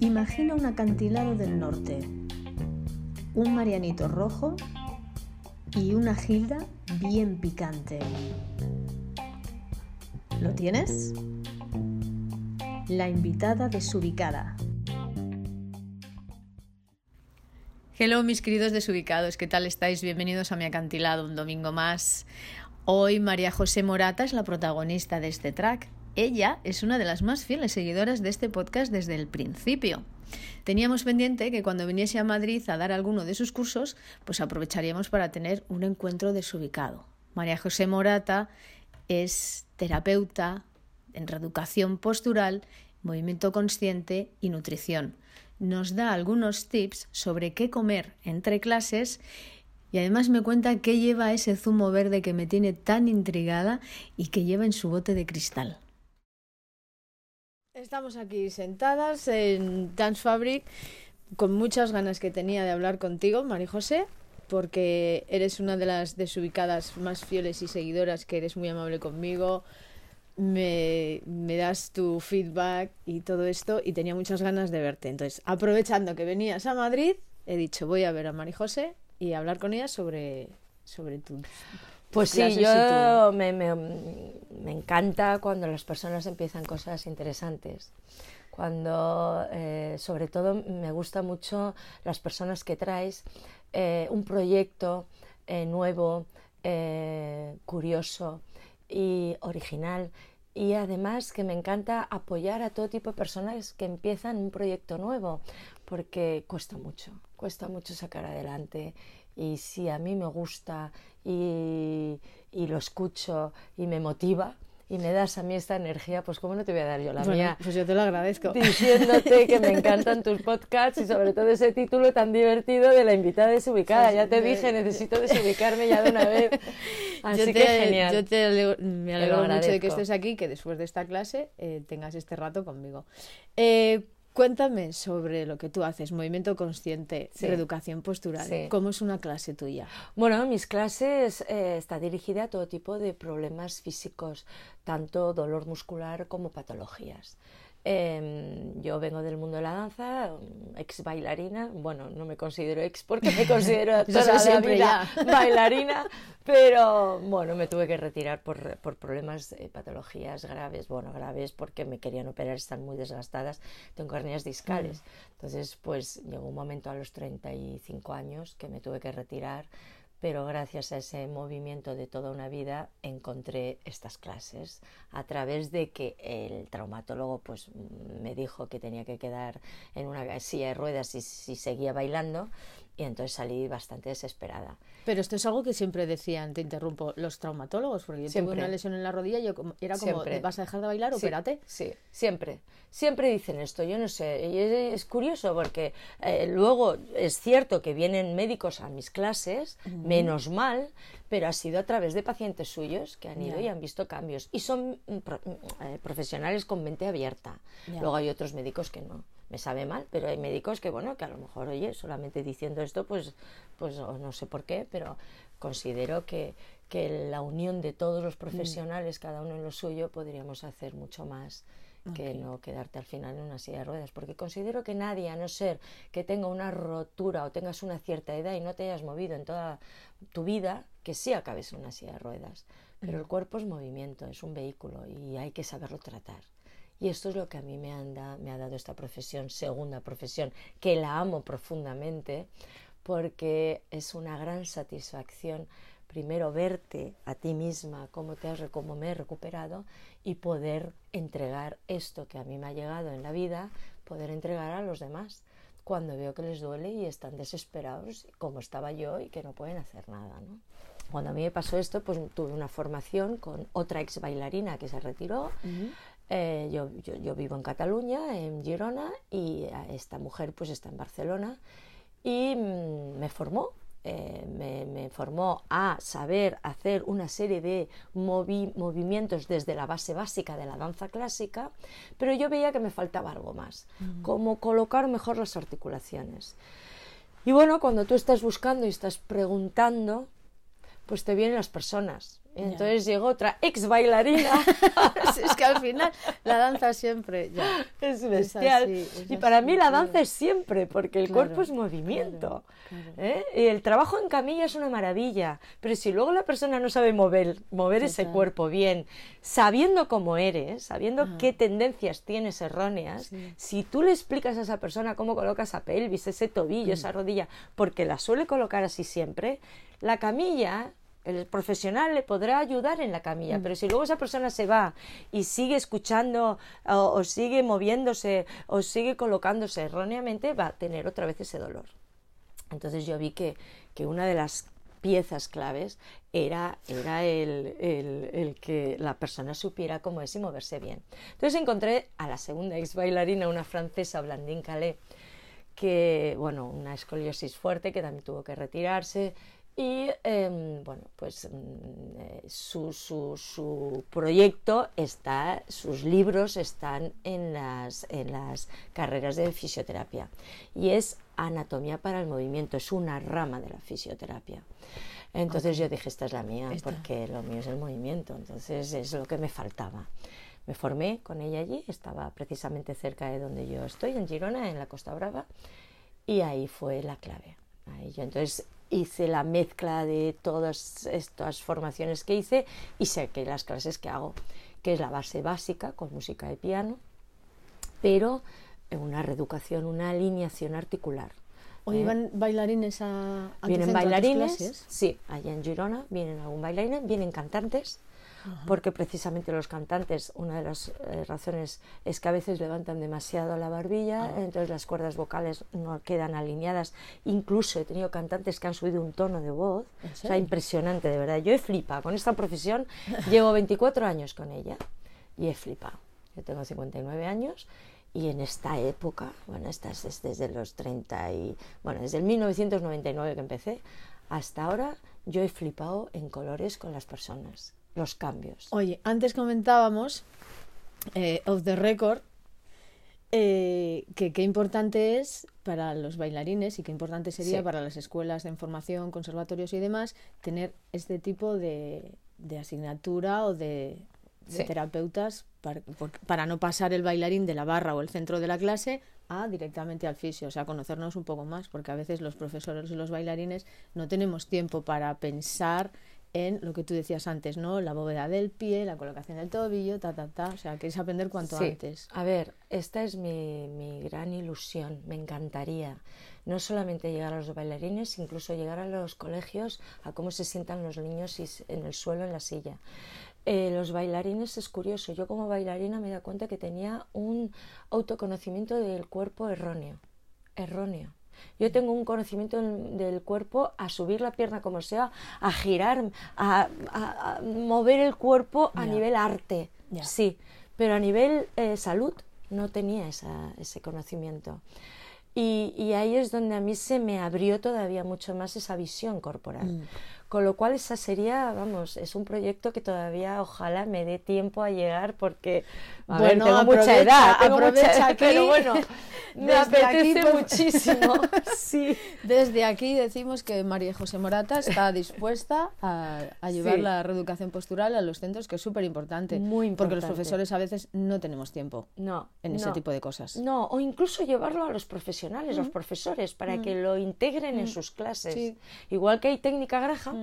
Imagina un acantilado del norte, un marianito rojo y una gilda bien picante. ¿Lo tienes? La invitada desubicada. Hello mis queridos desubicados, ¿qué tal estáis? Bienvenidos a mi acantilado un domingo más. Hoy María José Morata es la protagonista de este track ella es una de las más fieles seguidoras de este podcast desde el principio. Teníamos pendiente que cuando viniese a Madrid a dar alguno de sus cursos, pues aprovecharíamos para tener un encuentro desubicado. María José Morata es terapeuta en reeducación postural, movimiento consciente y nutrición. Nos da algunos tips sobre qué comer entre clases y además me cuenta qué lleva ese zumo verde que me tiene tan intrigada y que lleva en su bote de cristal. Estamos aquí sentadas en Dance Fabric con muchas ganas que tenía de hablar contigo, María José, porque eres una de las desubicadas más fieles y seguidoras, que eres muy amable conmigo, me, me, das tu feedback y todo esto y tenía muchas ganas de verte. Entonces, aprovechando que venías a Madrid, he dicho voy a ver a María José y hablar con ella sobre, sobre tu pues sí, yo me, me, encanta cuando las personas empiezan cosas interesantes. Cuando, eh, sobre todo, me gusta mucho las personas que traes eh, un proyecto eh, nuevo, curioso y original. Y además que me encanta apoyar a todo tipo de personas que empiezan un proyecto nuevo, porque cuesta mucho, cuesta mucho sacar adelante y si a mí me gusta y, lo escucho y me motiva, y me das a mí esta energía, pues cómo no te voy a dar yo la mía. Pues yo te lo agradezco. Diciéndote que me encantan tus podcasts y sobre todo ese título tan divertido de la invitada desubicada. ya te dije, necesito desubicarme ya de una vez. Así que genial. Yo te me alegro mucho de que estés aquí, que después de esta clase eh, tengas este rato conmigo. Eh, Cuéntame sobre lo que tú haces, movimiento consciente, reeducación postural. ¿Cómo es una clase tuya? Bueno, mis clases eh, está dirigida a todo tipo de problemas físicos, tanto dolor muscular como patologías. Em, yo vengo del mundo de la danza, ex bailarina, bueno, no me considero ex porque me considero toda la vida bailarina, pero bueno, me tuve que retirar por, por problemas, de patologías graves, bueno, graves porque me querían operar, están muy desgastadas, tengo hernias discales. Mm. Entonces, pues llegó un momento a los 35 años que me tuve que retirar pero gracias a ese movimiento de toda una vida encontré estas clases a través de que el traumatólogo pues me dijo que tenía que quedar en una silla de ruedas y si seguía bailando y entonces salí bastante desesperada. Pero esto es algo que siempre decían, te interrumpo, los traumatólogos, porque yo tuve una lesión en la rodilla y yo era como, ¿vas a dejar de bailar? Sí, Opérate. Sí, siempre. Siempre dicen esto, yo no sé. Y es, curioso porque eh, luego es cierto que vienen médicos a mis clases, menos mal, pero ha sido a través de pacientes suyos que han ido y han visto cambios. Y son mm, mm, eh, profesionales con mente abierta. Luego hay otros médicos que no me sabe mal, pero hay médicos que, bueno, que a lo mejor, oye, solamente diciendo esto, pues, pues no sé por qué, pero considero que, que la unión de todos los profesionales, cada uno en lo suyo, podríamos hacer mucho más que no quedarte al final en una silla de ruedas, porque considero que nadie, a no ser que tenga una rotura o tengas una cierta edad y no te hayas movido en toda tu vida, que sí acabes en una silla de ruedas. Pero el cuerpo es movimiento, es un vehículo y hay que saberlo tratar. Y esto es lo que a mí me, anda, me ha dado esta profesión, segunda profesión, que la amo profundamente, porque es una gran satisfacción primero verte a ti misma, cómo, te has, cómo me he recuperado y poder entregar esto que a mí me ha llegado en la vida, poder entregar a los demás cuando veo que les duele y están desesperados como estaba yo y que no pueden hacer nada. Cuando a mí me pasó esto, pues tuve una formación con otra ex bailarina que se retiró. Eh, yo, yo, vivo en Cataluña, en Girona, y esta mujer pues está en Barcelona y mm, me formó. Eh, me, formó a saber hacer una serie de movimientos desde la base básica de la danza clásica, pero yo veía que me faltaba algo más, como colocar mejor las articulaciones. Y bueno, cuando tú estás buscando y estás preguntando, pues te vienen las personas. Entonces llegó otra ex bailarina. es que al final la danza siempre ya. es bestial. y para mí la danza es siempre, porque el cuerpo es movimiento. ¿eh? Y el trabajo en camilla es una maravilla, pero si luego la persona no sabe mover, mover ese cuerpo bien, sabiendo cómo eres, sabiendo qué tendencias tienes erróneas, si tú le explicas a esa persona cómo coloca esa pelvis, ese tobillo, esa rodilla, porque la suele colocar así siempre, la camilla el profesional le podrá ayudar en la camilla, mm. pero si luego esa persona se va y sigue escuchando o, sigue moviéndose o sigue colocándose erróneamente, va a tener otra vez ese dolor. Entonces yo vi que, que una de las piezas claves era, era el, el, que la persona supiera cómo es y moverse bien. Entonces encontré a la segunda ex bailarina, una francesa, Blandine Calais, que, bueno, una escoliosis fuerte, que también tuvo que retirarse, y em, bueno, pues mm, eh, su, su, su, proyecto está, sus libros están en las, en las carreras de fisioterapia y es anatomía para el movimiento, es una rama de la fisioterapia. Entonces yo dije, esta es la mía, porque lo mío es el movimiento, entonces es lo que me faltaba. Me formé con ella allí, estaba precisamente cerca de donde yo estoy, en Girona, en la Costa Brava, y ahí fue la clave. Ahí yo, entonces hice la mezcla de todas estas formaciones que hice y sé que las clases que hago, que es la base básica con música de piano, pero una reeducación, una alineación articular. ¿O ¿Eh? iban bailarines a, a Vienen bailarines, sí, allá en Girona vienen algún bailarín, vienen cantantes, porque precisamente los cantantes, una de las eh, razones es que a veces levantan demasiado la barbilla, ah. entonces las cuerdas vocales no quedan alineadas. Incluso he tenido cantantes que han subido un tono de voz, o sea, impresionante, de verdad. Yo he flipado con esta profesión, llevo 24 años con ella y he flipado. Yo tengo 59 años y en esta época, bueno, estas es desde los 30 y, bueno, desde el 1999 que empecé, hasta ahora yo he flipado en colores con las personas los cambios. Oye, antes comentábamos, eh, off the record, eh, que qué importante es para los bailarines y qué importante sería para las escuelas de formación, conservatorios y demás, tener este tipo de, asignatura o de, terapeutas para, para, no pasar el bailarín de la barra o el centro de la clase a directamente al fisio, o sea, conocernos un poco más, porque a veces los profesores y los bailarines no tenemos tiempo para pensar en lo que tú decías antes, ¿no? La bóveda del pie, la colocación del tobillo, ta, ta, ta. O sea, queréis aprender cuanto antes. A ver, esta es mi, mi, gran ilusión. Me encantaría no solamente llegar a los bailarines, incluso llegar a los colegios, a cómo se sientan los niños en el suelo, en la silla. Eh, los bailarines es curioso. Yo como bailarina me da cuenta que tenía un autoconocimiento del cuerpo erróneo. Erróneo yo tengo un conocimiento del cuerpo a subir la pierna como sea, a girar, a, mover el cuerpo a nivel arte, sí, pero a nivel eh, salud no tenía ese conocimiento. Y, ahí es donde a mí se me abrió todavía mucho más esa visión corporal. Mm. Con lo cual esa sería, vamos, es un proyecto que todavía ojalá me dé tiempo a llegar porque bueno, tengo mucha edad, tengo mucha aquí, pero bueno, me apetece muchísimo. sí. Desde aquí decimos que María José Morata está dispuesta a, a llevar la reeducación postural a los centros, que es súper importante. Muy importante. Porque los profesores a veces no tenemos tiempo no, en ese tipo de cosas. No, o incluso llevarlo a los profesionales, los mm. profesores, para mm. que lo integren en mm. sus clases. Igual que hay técnica graja,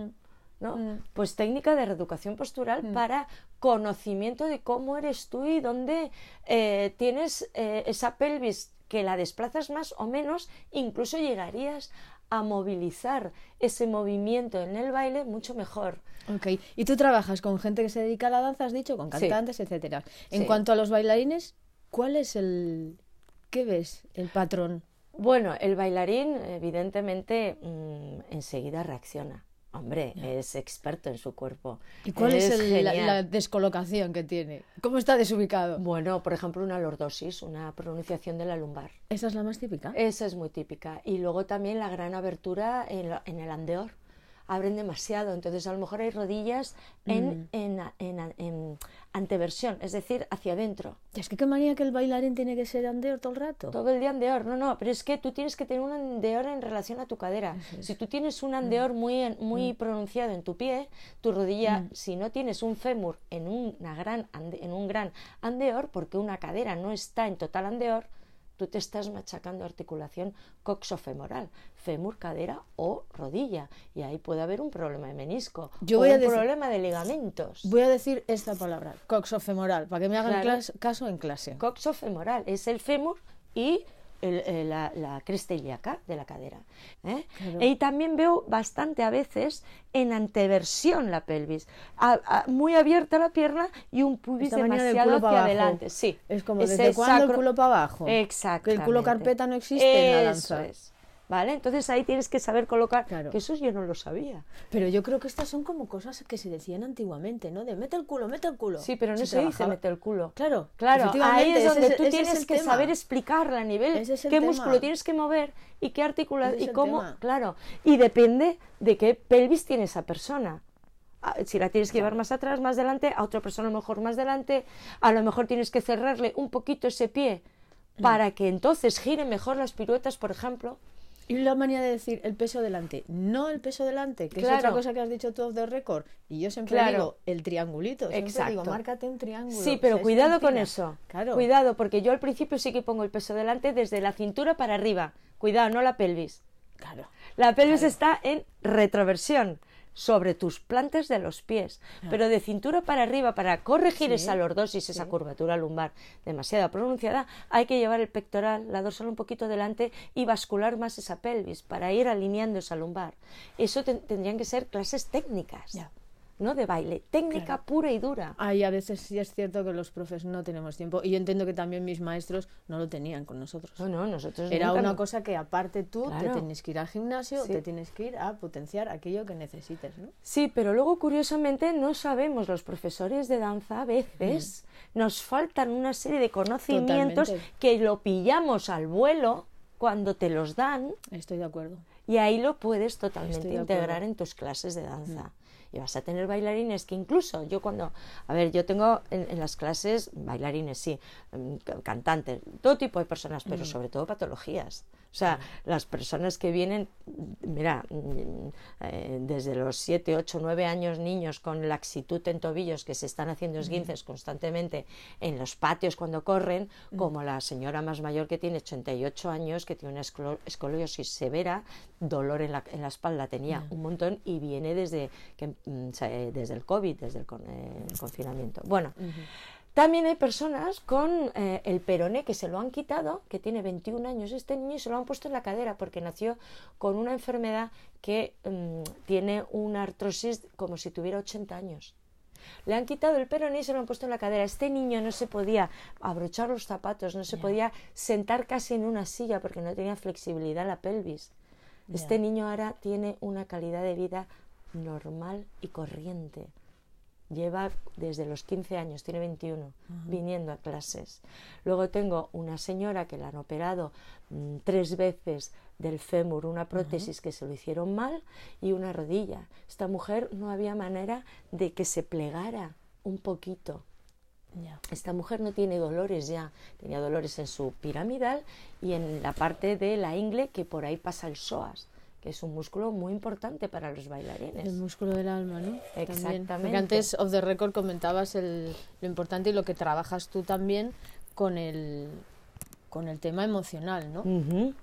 ¿no? Mm. Pues técnica de reeducación postural mm. para conocimiento de cómo eres tú y dónde eh, tienes eh, esa pelvis que la desplazas más o menos, incluso llegarías a movilizar ese movimiento en el baile mucho mejor. Ok, y tú trabajas con gente que se dedica a la danza, has dicho, con cantantes, etcétera. En cuanto a los bailarines, ¿cuál es el... ¿Qué ves? El patrón. Bueno, el bailarín evidentemente mm, enseguida reacciona. Hombre, es experto en su cuerpo. ¿Y cuál es, la, descolocación que tiene? ¿Cómo está desubicado? Bueno, por ejemplo, una lordosis, una pronunciación de la lumbar. ¿Esa es la más típica? Esa es muy típica. Y luego también la gran abertura en, el andeor. Abren demasiado, entonces a lo mejor hay rodillas en, en, en, en anteversión, es decir, hacia adentro. Es que qué manía que el bailarín tiene que ser andeor todo el rato. Todo el día andeor, no, no, pero es que tú tienes que tener un andeor en relación a tu cadera. Si tú tienes un andeor muy, muy pronunciado en tu pie, tu rodilla, si no tienes un fémur en, una gran en un gran andeor, porque una cadera no está en total andeor, tú te estás machacando articulación coxofemoral, fémur, cadera o rodilla. Y ahí puede haber un problema de menisco Yo o voy a un decir- problema de ligamentos. Voy a decir esta palabra, coxofemoral, para que me hagan Claro. caso en clase. Coxofemoral es el fémur y el- eh, la, la cresta ilíaca de la cadera. ¿eh? Claro. Y también veo bastante a veces en anteversión la pelvis, A- a- muy abierta la pierna y un pubis Esta demasiado hacia adelante. Sí, Es como, ¿desde cuándo el culo para abajo? Exacto. Que el culo carpeta no existe en la Eso danza. es. ¿Vale? Entonces ahí tienes que saber colocar, Claro. que eso yo no lo sabía. Pero yo creo que estas son como cosas que se decían antiguamente, ¿no? De mete el culo, mete el culo. Sí, pero no se, dice mete el culo. Claro, Claro, ahí es donde tú ese tienes que tema. saber explicarle a nivel es qué tema. músculo tienes que mover y qué articulación es y el cómo, tema. claro, y depende de qué pelvis tiene esa persona. Ah, Si la tienes que llevar más atrás, más delante, a otra persona a lo mejor más delante, a lo mejor tienes que cerrarle un poquito ese pie Mm. para que entonces giren mejor las piruetas, por ejemplo. Y la manía de decir el peso delante, no el peso delante, que es otra cosa que has dicho tú de récord. Y yo siempre Claro. digo el triangulito. Siempre Exacto. digo, márcate un triángulo. Sí, O pero es cuidado con eso. Claro. Cuidado, porque yo al principio sí que pongo el peso delante desde la cintura para arriba. Cuidado, no la pelvis. Claro. La pelvis está en retroversión sobre tus plantas de los pies, pero de cintura para arriba para corregir Sí, esa lordosis, esa curvatura lumbar demasiado pronunciada, hay que llevar el pectoral, la dorsal un poquito delante y bascular más esa pelvis para ir alineando esa lumbar. Eso ten- tendrían que ser clases técnicas, Ya. No de baile, técnica Claro. pura y dura. Ahí a veces sí es cierto que los profes no tenemos tiempo. Y yo entiendo que también mis maestros no lo tenían con nosotros. No, no, nosotros Era nunca una cosa que aparte tú Claro. te tienes que ir al gimnasio, Sí. te tienes que ir a potenciar aquello que necesites, ¿no? Sí, pero luego curiosamente no sabemos los profesores de danza a veces nos faltan una serie de conocimientos Totalmente. que lo pillamos al vuelo cuando te los dan Estoy de acuerdo. y ahí lo puedes totalmente integrar. Mm. en tus clases de danza. Y vas a tener bailarines que incluso yo cuando, a ver, yo tengo en, en las clases bailarines, sí, ca- cantantes, todo tipo de personas, pero sobre todo patologías. O sea, las personas que vienen, mira, mm, eh, desde los 7, 8, 9 años, niños con laxitud en tobillos que se están haciendo esguinces constantemente en los patios cuando corren, como la señora más mayor que tiene 88 años, que tiene una escoliosis severa, dolor en la, en la espalda tenía un montón y viene desde, que, desde el COVID, desde el, con- eh, el confinamiento. Bueno, también hay personas con eh, el peroné que se lo han quitado, que tiene 21 años este niño y se lo han puesto en la cadera porque nació con una enfermedad que mm, tiene una artrosis como si tuviera 80 años. Le han quitado el peroné y se lo han puesto en la cadera. Este niño no se podía abrochar los zapatos, no se podía sentar casi en una silla porque no tenía flexibilidad en la pelvis. Este niño ahora tiene una calidad de vida normal y corriente. Lleva desde los 15 años, tiene 21, viniendo a clases. Luego tengo una señora que la han operado mm, tres veces del fémur, una prótesis que se lo hicieron mal y una rodilla. Esta mujer no había manera de que se plegara un poquito. Esta mujer no tiene dolores ya, tenía dolores en su piramidal y en la parte de la ingle que por ahí pasa el psoas, que es un músculo muy importante para los bailarines. El músculo del alma, ¿no? También. Exactamente. Porque antes, off the record, comentabas el- lo importante y lo que trabajas tú también con el, con el tema emocional, ¿no? Ujú.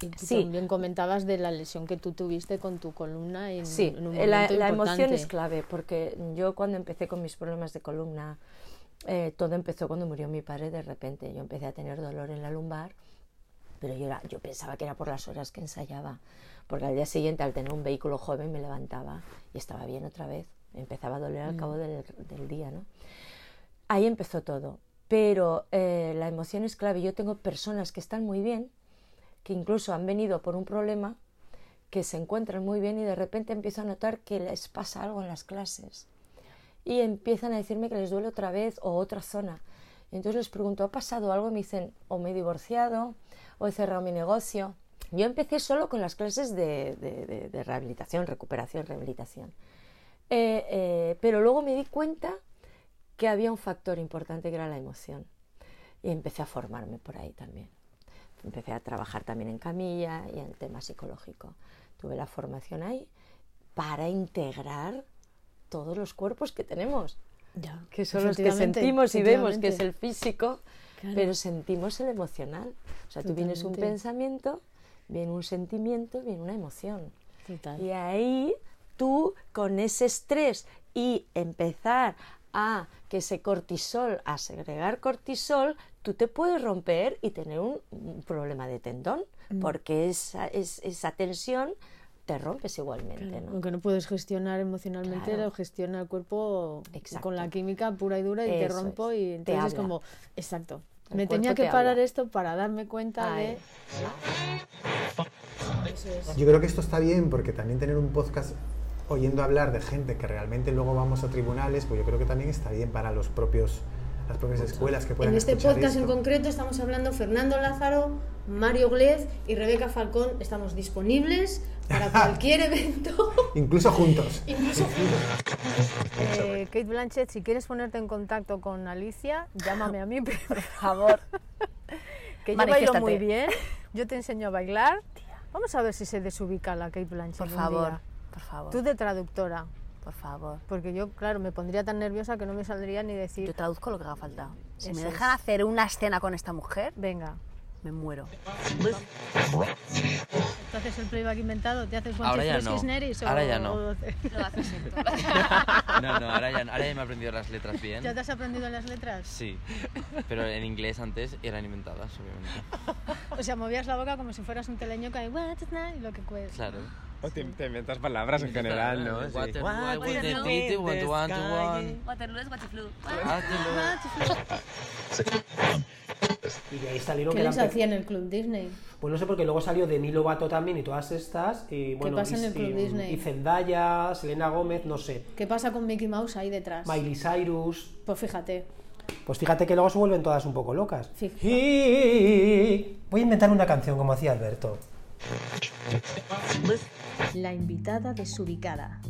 Y tú Sí. también comentabas de la lesión que tú tuviste con tu columna en, Sí, en un la, emoción es clave, porque yo cuando empecé con mis problemas de columna, eh, todo empezó cuando murió mi padre de repente. Yo empecé a tener dolor en la lumbar, pero yo, era- yo pensaba que era por las horas que ensayaba, porque al día siguiente al tener un vehículo joven me levantaba y estaba bien otra vez. Me empezaba a doler al cabo del, del día, ¿no? Ahí empezó todo. Pero eh, la emoción es clave. Yo tengo personas que están muy bien, que incluso han venido por un problema, que se encuentran muy bien y de repente empiezo a notar que les pasa algo en las clases. Y empiezan a decirme que les duele otra vez o otra zona. Entonces les pregunto, ¿ha pasado algo? Me dicen, o me he divorciado, o he cerrado mi negocio, Yo empecé solo con las clases de, rehabilitación, recuperación, rehabilitación. Eh, eh, pero luego me di cuenta que había un factor importante que era la emoción. Y empecé a formarme por ahí también. Empecé a trabajar también en camilla y en tema psicológico. Tuve la formación ahí para integrar todos los cuerpos que tenemos, Ya, que son los que sentimos y vemos, que es el físico, Claro. pero sentimos el emocional. O sea, tú tienes un pensamiento, viene un sentimiento, viene una emoción. Total. Y ahí tú, con ese estrés y empezar a que ese cortisol, a segregar cortisol, tú te puedes romper y tener un, un problema de tendón, Mm. porque esa, es- esa tensión te rompes igualmente. Claro, ¿no? Aunque no puedes gestionar emocionalmente, Claro. lo gestiona el cuerpo Exacto. con la química pura y dura y te rompo es. y Te entonces es habla. como, exacto. El Me tenía que te parar habla. esto para darme cuenta Ay. de... Eso es. Yo creo que esto está bien porque también tener un podcast oyendo hablar de gente que realmente luego vamos a tribunales, pues yo creo que también está bien para los propios las propias escuelas que puedan En este escuchar podcast en esto. concreto estamos hablando Fernando Lázaro, Mario Glez y Rebeca Falcón. Estamos disponibles para cualquier evento. Incluso juntos. Incluso Eh, Kate Blanchett, si quieres ponerte en contacto con Alicia, llámame a mí, por favor. que yo bailo muy bien, yo te enseño a bailar. Vamos a ver si se desubica la Kate Blanchett Por un favor, día. por favor, Tú de traductora, por favor. porque yo, claro, me pondría tan nerviosa que no me saldría ni decir, Yo traduzco lo que haga falta. Si me dejan es. hacer una escena con esta mujer, venga. me muero. ¿Tú haces el playback inventado? ¿Te haces Ahora ya no. Ahora ya no. o- No, no, ahora ya, ahora ya me he aprendido las letras bien. ¿Ya te has aprendido las letras? Sí, pero en inglés antes eran inventadas, obviamente. O sea, movías la boca como si fueras un teleño que hay "What's that?" y lo que cuesta. Claro. O te, te inventas palabras en general, ¿no? Sí. Waterloo, I want the to one to one. Waterloo es Waterloo. Waterloo. Y de ahí salieron ¿Qué que les hacía en el Club Disney? Pues no sé, porque luego salió Demi Lovato también y todas estas. Y, bueno, pasa y, en el Club y- Disney? y Zendaya, Selena Gómez, no sé. ¿Qué pasa con Mickey Mouse ahí detrás? Miley Cyrus. Pues fíjate. Pues fíjate que luego se vuelven todas un poco locas. Voy a inventar una canción como hacía Alberto. La invitada desubicada.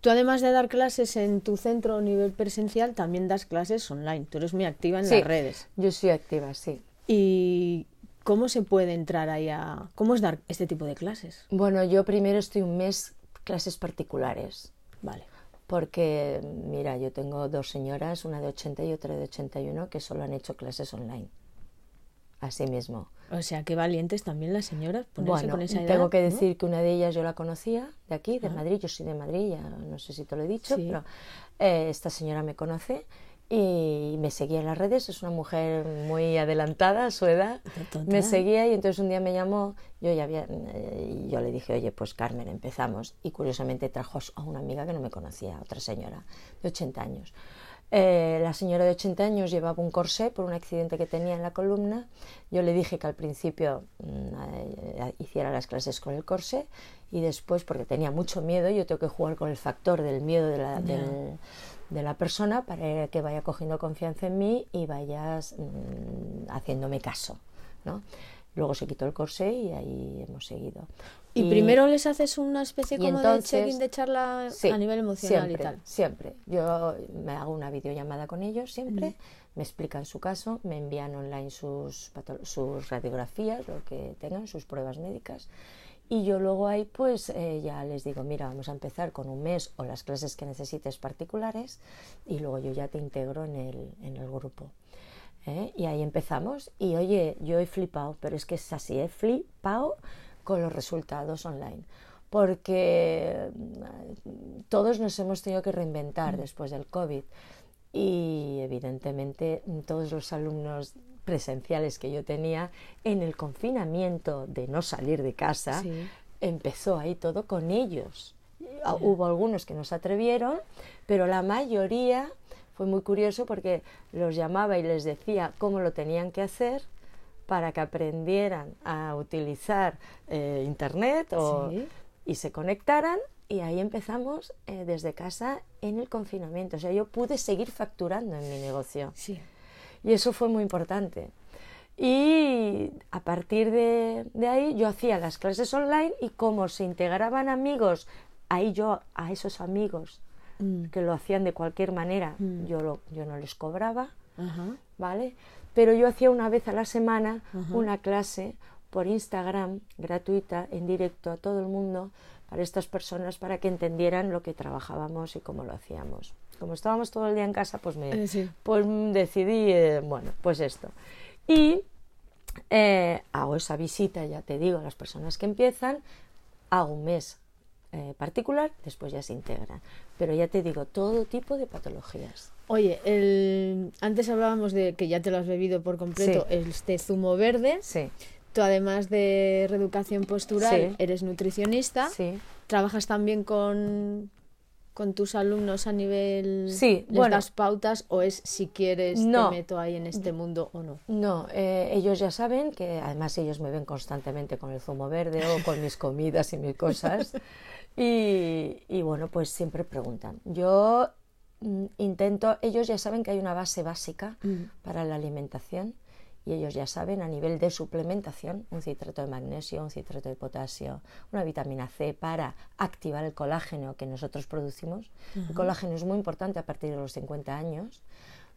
Tú además de dar clases en tu centro a nivel presencial, también das clases online. Tú eres muy activa en Sí. las redes. Yo soy activa, sí. ¿Y cómo se puede entrar ahí a... ¿Cómo es dar este tipo de clases? Bueno, yo primero estoy un mes clases particulares. Vale. Porque, mira, yo tengo dos señoras, una de 80 y otra de 81, que solo han hecho clases online. Así mismo. O sea, qué valientes también las señoras ponerse Bueno, con esa edad. tengo que ¿no? decir que una de ellas yo la conocía de aquí, de Madrid. Yo soy de Madrid, ya no sé si te lo he dicho, Sí. pero eh, esta señora me conoce y me seguía en las redes. Es una mujer muy adelantada a su edad. Total. Me seguía y entonces un día me llamó. Yo ya había, eh, yo le dije, oye, pues Carmen, empezamos. Y curiosamente trajo a a una amiga que no me conocía, otra señora de 80 años. Eh, la señora de 80 años llevaba un corsé por un accidente que tenía en la columna. Yo le dije que al principio mm, eh, hiciera las clases con el corsé y después, porque tenía mucho miedo, yo tengo que jugar con el factor del miedo de la, del- de la persona para que vaya cogiendo confianza en mí y vayas mm, haciéndome caso. ¿no? Luego se quitó el corsé y ahí hemos seguido. Y, primero les haces una especie como entonces- de check-in de charla Sí, a nivel emocional siempre, y tal. Siempre. Yo me hago una videollamada con ellos siempre, me explican su caso, me envían online sus, sus radiografías, lo que tengan, sus pruebas médicas. Y yo luego ahí pues eh, ya les digo, mira, vamos a empezar con un mes o las clases que necesites particulares y luego yo ya te integro en el, en el grupo. ¿eh? Y ahí empezamos y oye, yo he flipado, pero es que es así, he flipado con los resultados online, porque mm, todos nos hemos tenido que reinventar después del COVID y evidentemente todos los alumnos presenciales que yo tenía en el confinamiento de no salir de casa, Sí. empezó ahí todo con ellos. Ah, Hubo algunos que no se atrevieron, pero la mayoría fue muy curioso porque los llamaba y les decía cómo lo tenían que hacer para que aprendieran a utilizar eh, internet o- Sí. y se conectaran y ahí empezamos eh, desde casa en el confinamiento. O sea, yo pude seguir facturando en mi negocio. Sí. Y eso fue muy importante. Y a partir de, de ahí yo hacía las clases online y como se integraban amigos, ahí yo a esos amigos Mm. que lo hacían de cualquier manera, Mm. yo, lo, yo no les cobraba, Ajá. ¿vale? Pero yo hacía una vez a la semana una clase por Instagram gratuita, en directo a todo el mundo, para estas personas, para que entendieran lo que trabajábamos y cómo lo hacíamos. Como estábamos todo el día en casa, pues me Eh, sí. pues decidí, eh, bueno, pues esto. Y eh, hago esa visita, ya te digo, a las personas que empiezan, hago un mes eh, particular, después ya se integran. Pero ya te digo, todo tipo de patologías. Oye, el... antes hablábamos de que ya te lo has bebido por completo, Sí. este zumo verde. Sí, Tú, además de reeducación postural, Sí. eres nutricionista. sí. ¿Trabajas también con, con tus alumnos a nivel... Sí, ¿Les bueno. das pautas o es si quieres No. te meto ahí en este mundo o no? No, eh, ellos ya saben que además ellos me ven constantemente con el zumo verde o con mis comidas y mis cosas. Y, y bueno, pues siempre preguntan. Yo mm, intento, ellos ya saben que hay una base básica Mm. para la alimentación y ellos ya saben a nivel de suplementación un citrato de magnesio, un citrato de potasio, una vitamina C para activar el colágeno que nosotros producimos. El colágeno es muy importante a partir de los 50 años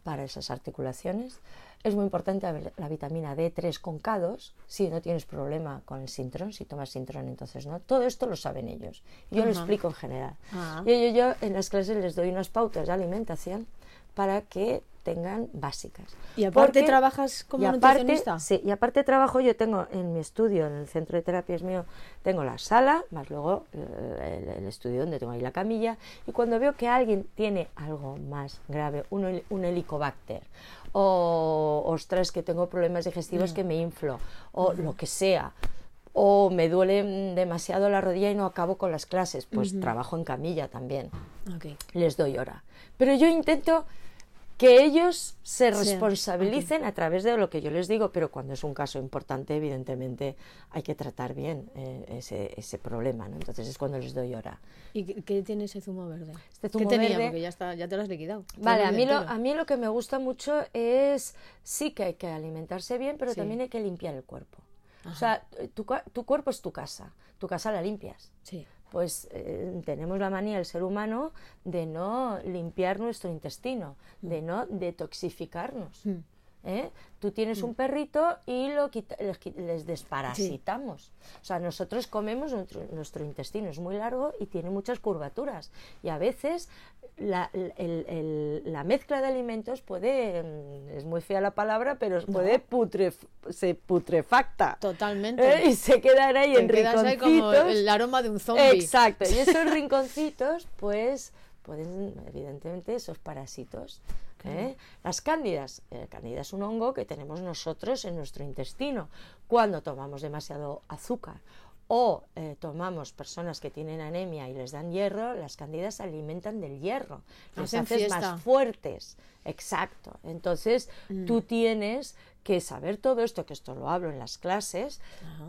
para esas articulaciones. Es muy importante la- vitamina D3 con K2, si no tienes problema con el sintrón, si tomas sintrón entonces no. Todo esto lo saben ellos. Yo lo explico en general. Ah. Y yo, yo en las clases les doy unas pautas de alimentación para que tengan básicas. ¿Y aparte Porque- trabajas como y aparte, nutricionista? Sí, y aparte trabajo, yo tengo en mi estudio, en el centro de terapias mío, tengo la sala, más luego eh, el, el estudio donde tengo ahí la camilla, y cuando veo que alguien tiene algo más grave, un, hel- un helicobacter, o ostras, que tengo problemas digestivos que me inflo, o lo que sea, o me duele demasiado la rodilla y no acabo con las clases, pues trabajo en camilla también Ok. les doy hora. Pero yo intento que ellos se Sí, responsabilicen a través de lo que yo les digo, pero cuando es un caso importante, evidentemente hay que tratar bien eh, ese, ese problema, ¿no? Entonces es cuando les doy hora. ¿Y qué, qué tiene ese zumo verde? Este ¿Qué zumo tenía? verde- Porque ya, está, ya te lo has liquidado. Vale, a mí, lo, a mí lo que me gusta mucho es, sí que hay que alimentarse bien, pero Sí. también hay que limpiar el cuerpo. O sea, tu, tu cuerpo es tu casa, tu casa la limpias. Sí. Pues eh, tenemos la manía el ser humano de no limpiar nuestro intestino, de no detoxificarnos. Mm. ¿Eh? Tú tienes un perrito y lo quita- les, desparasitamos. O sea, nosotros comemos, nuestro, nuestro intestino es muy largo y tiene muchas curvaturas. Y a veces la, el- el- la mezcla de alimentos puede, mm, es muy fea la palabra, pero puede putref- se putrefacta. Totalmente. ¿eh? Y se quedan ahí Te en quedas ahí como rinconcitos. el aroma de un zombie. Exacto, y esos rinconcitos, pues, pueden, evidentemente, esos parásitos. ¿Eh? Las cándidas. El cándida es un hongo que tenemos nosotros en nuestro intestino. Cuando tomamos demasiado azúcar o eh, tomamos personas que tienen anemia y les dan hierro, las cándidas se alimentan del hierro. Les Hacen haces fiesta. más fuertes. Exacto. Entonces, Mm. tú tienes que saber todo esto, que esto lo hablo en las clases,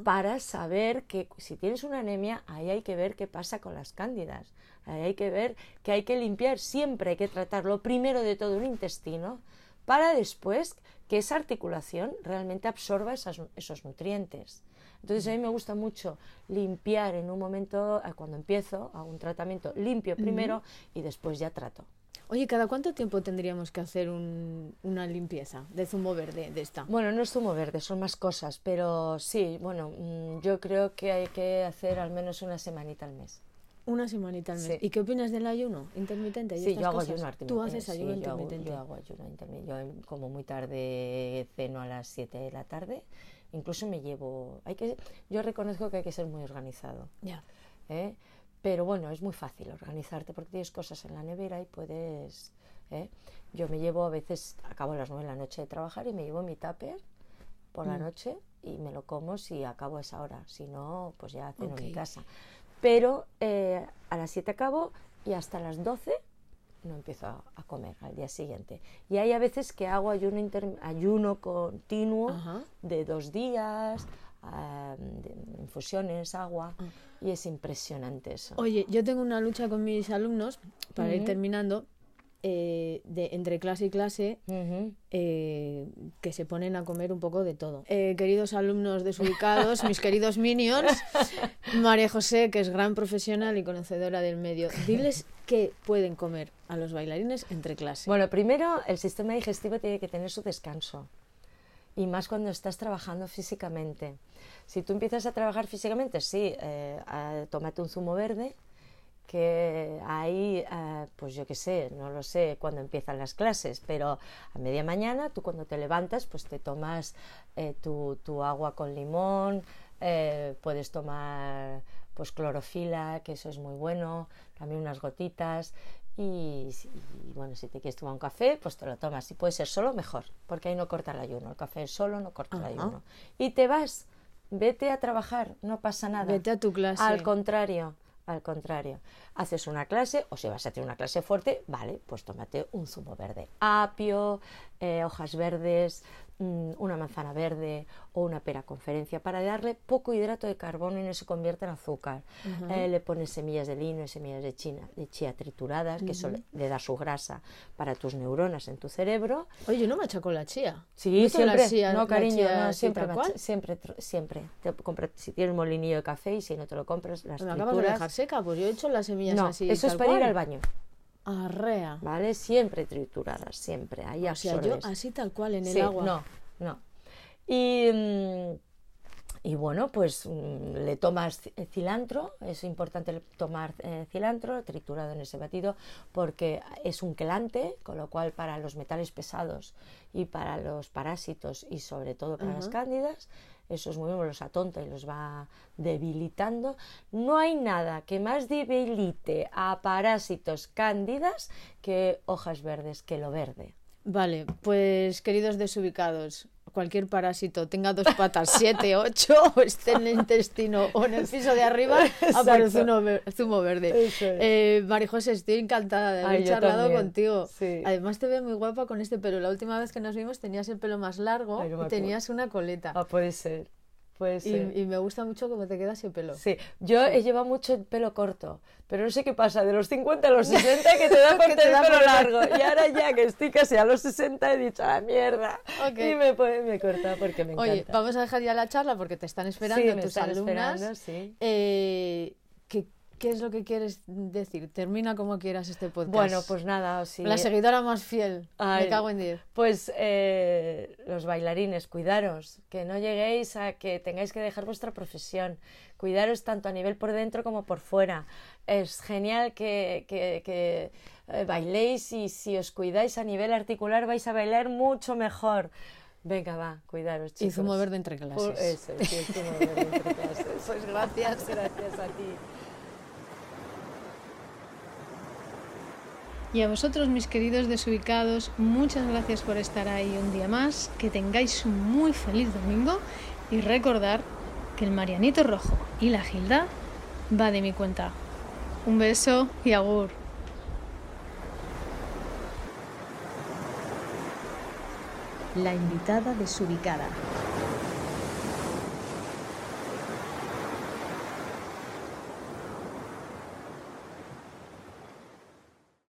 para saber que si tienes una anemia, ahí hay que ver qué pasa con las cándidas. Ahí hay que ver que hay que limpiar, siempre hay que tratarlo primero de todo un intestino, para después que esa articulación realmente absorba esas- esos nutrientes. Entonces a mí me gusta mucho limpiar en un momento, cuando empiezo a un tratamiento, limpio primero y después ya trato. Oye, ¿cada cuánto tiempo tendríamos que hacer un- una limpieza de zumo verde de esta? Bueno, no es zumo verde, son más cosas, pero sí, bueno, mm, yo creo que hay que hacer al menos una semanita al mes. Una semanita al mes. Sí. ¿Y qué opinas del ayuno intermitente? y Sí, estas yo hago cosas? ayuno intermitente. Tú haces sí, ayuno yo hago- intermitente. Yo hago, ayuno intermitente. Yo em, como muy tarde ceno a las 7 de la tarde. Incluso me llevo... Hay que, yo reconozco que hay que ser muy organizado. Ya. ¿eh? Pero bueno, es muy fácil organizarte porque tienes cosas en la nevera y puedes... ¿eh? Yo me llevo a veces, acabo a las 9 de la noche de trabajar y me llevo mi tupper por Mm. la noche y me lo como si acabo a esa hora. Si no, pues ya ceno en mi casa. Pero eh, a las 7 acabo y hasta las 12 no empiezo a, a comer al día siguiente. Y hay a veces que hago ayuno, inter- ayuno continuo Ajá. de dos días, ah, de infusiones, agua, y es impresionante eso. Oye, yo tengo una lucha con mis alumnos, para ir terminando. Eh, de entre clase y clase eh, que se ponen a comer un poco de todo. Eh, queridos alumnos desubicados, mis queridos minions, María José, que es gran profesional y conocedora del medio, diles qué pueden comer a los bailarines entre clase. Bueno, primero el sistema digestivo tiene que tener su descanso. Y más cuando estás trabajando físicamente. Si tú empiezas a trabajar físicamente, sí, tómate un zumo verde, que ahí, eh, pues yo qué sé, no lo sé cuándo empiezan las clases, pero a media mañana, tú cuando te levantas, pues te tomas eh, tu, tu agua con limón, eh, puedes tomar pues clorofila, que eso es muy bueno, también unas gotitas, y, y, bueno, si te quieres tomar un café, pues te lo tomas. Si puede ser solo, mejor, porque ahí no corta el ayuno. El café solo no corta el Ajá. ayuno. Y te vas, vete a trabajar, no pasa nada. Vete a tu clase. Al contrario, al contrario. Haces una clase, o si vas a tener una clase fuerte, vale, pues tómate un zumo verde. Apio, eh, hojas verdes, mm, una manzana verde o una pera conferencia para darle poco hidrato de carbono y no se convierta en azúcar. Eh, le pones semillas de lino y semillas de, china, de chía trituradas, que eso le, le da su grasa para tus neuronas en tu cerebro. Oye, yo no machaco la chía. Sí, ¿No son la siempre. chía- no, la cariño, chía no, siempre, macha- siempre, siempre. Te compra- si tienes un molinillo de café y si no te lo compras, las Me acabas de trituras. dejar seca, pues yo he hecho las semillas No, así. eso es para ir al baño, Arrea. ¿vale? Siempre trituradas, siempre. Ahí O sea, yo absorbes. así tal cual en el agua. No, no. Y, mm, y bueno, pues mm, le tomas eh, cilantro, es importante tomar eh, cilantro triturado en ese batido porque es un quelante, con lo cual para los metales pesados y para los parásitos y sobre todo para las cándidas, eso es muy bueno, los atonta y los va debilitando. No hay nada que más debilite a parásitos cándidas que hojas verdes, que lo verde. Vale, pues queridos desubicados, cualquier parásito tenga dos patas, siete, ocho, o esté en el intestino o en el piso de arriba, a por el Exacto. zumo, ver- zumo verde. Es. Eh, María José, estoy encantada de haber Ay, charlado contigo. sí. Además te veo muy guapa con este pelo. La última vez que nos vimos tenías el pelo más largo Ay, no me y tenías una coleta. Ah, puede ser. Puede Y, me gusta mucho cómo te queda ese pelo. Sí, yo he llevado mucho el pelo corto, pero no sé qué pasa, de los 50 a los 60 que te da por tener pelo largo. Y ahora ya que estoy casi a los 60 he dicho, a la mierda. Y me, pone- me corta porque me encanta. Oye, vamos a dejar ya la charla porque te están esperando Sí, me tus están alumnas. esperando, sí. Eh, ¿qué, es lo que quieres decir? Termina como quieras este podcast. Bueno, pues nada, sí. La seguidora más fiel. Ay, Me cago en 10. Pues eh, los bailarines, cuidaros, que no lleguéis a que tengáis que dejar vuestra profesión. Cuidaros tanto a nivel por dentro como por fuera. Es genial que, que- que, eh, bailéis y si os cuidáis a nivel articular vais a bailar mucho mejor. Venga, va, cuidaros, Y chicos. zumo verde entre clases. Por- eso, sí, zumo verde entre clases. Pues gracias. Gracias a ti. Y a vosotros, mis queridos desubicados, muchas gracias por estar ahí un día más. Que tengáis un muy feliz domingo y recordar que el Marianito Rojo y la Gilda va de mi cuenta. Un beso y agur. La invitada desubicada.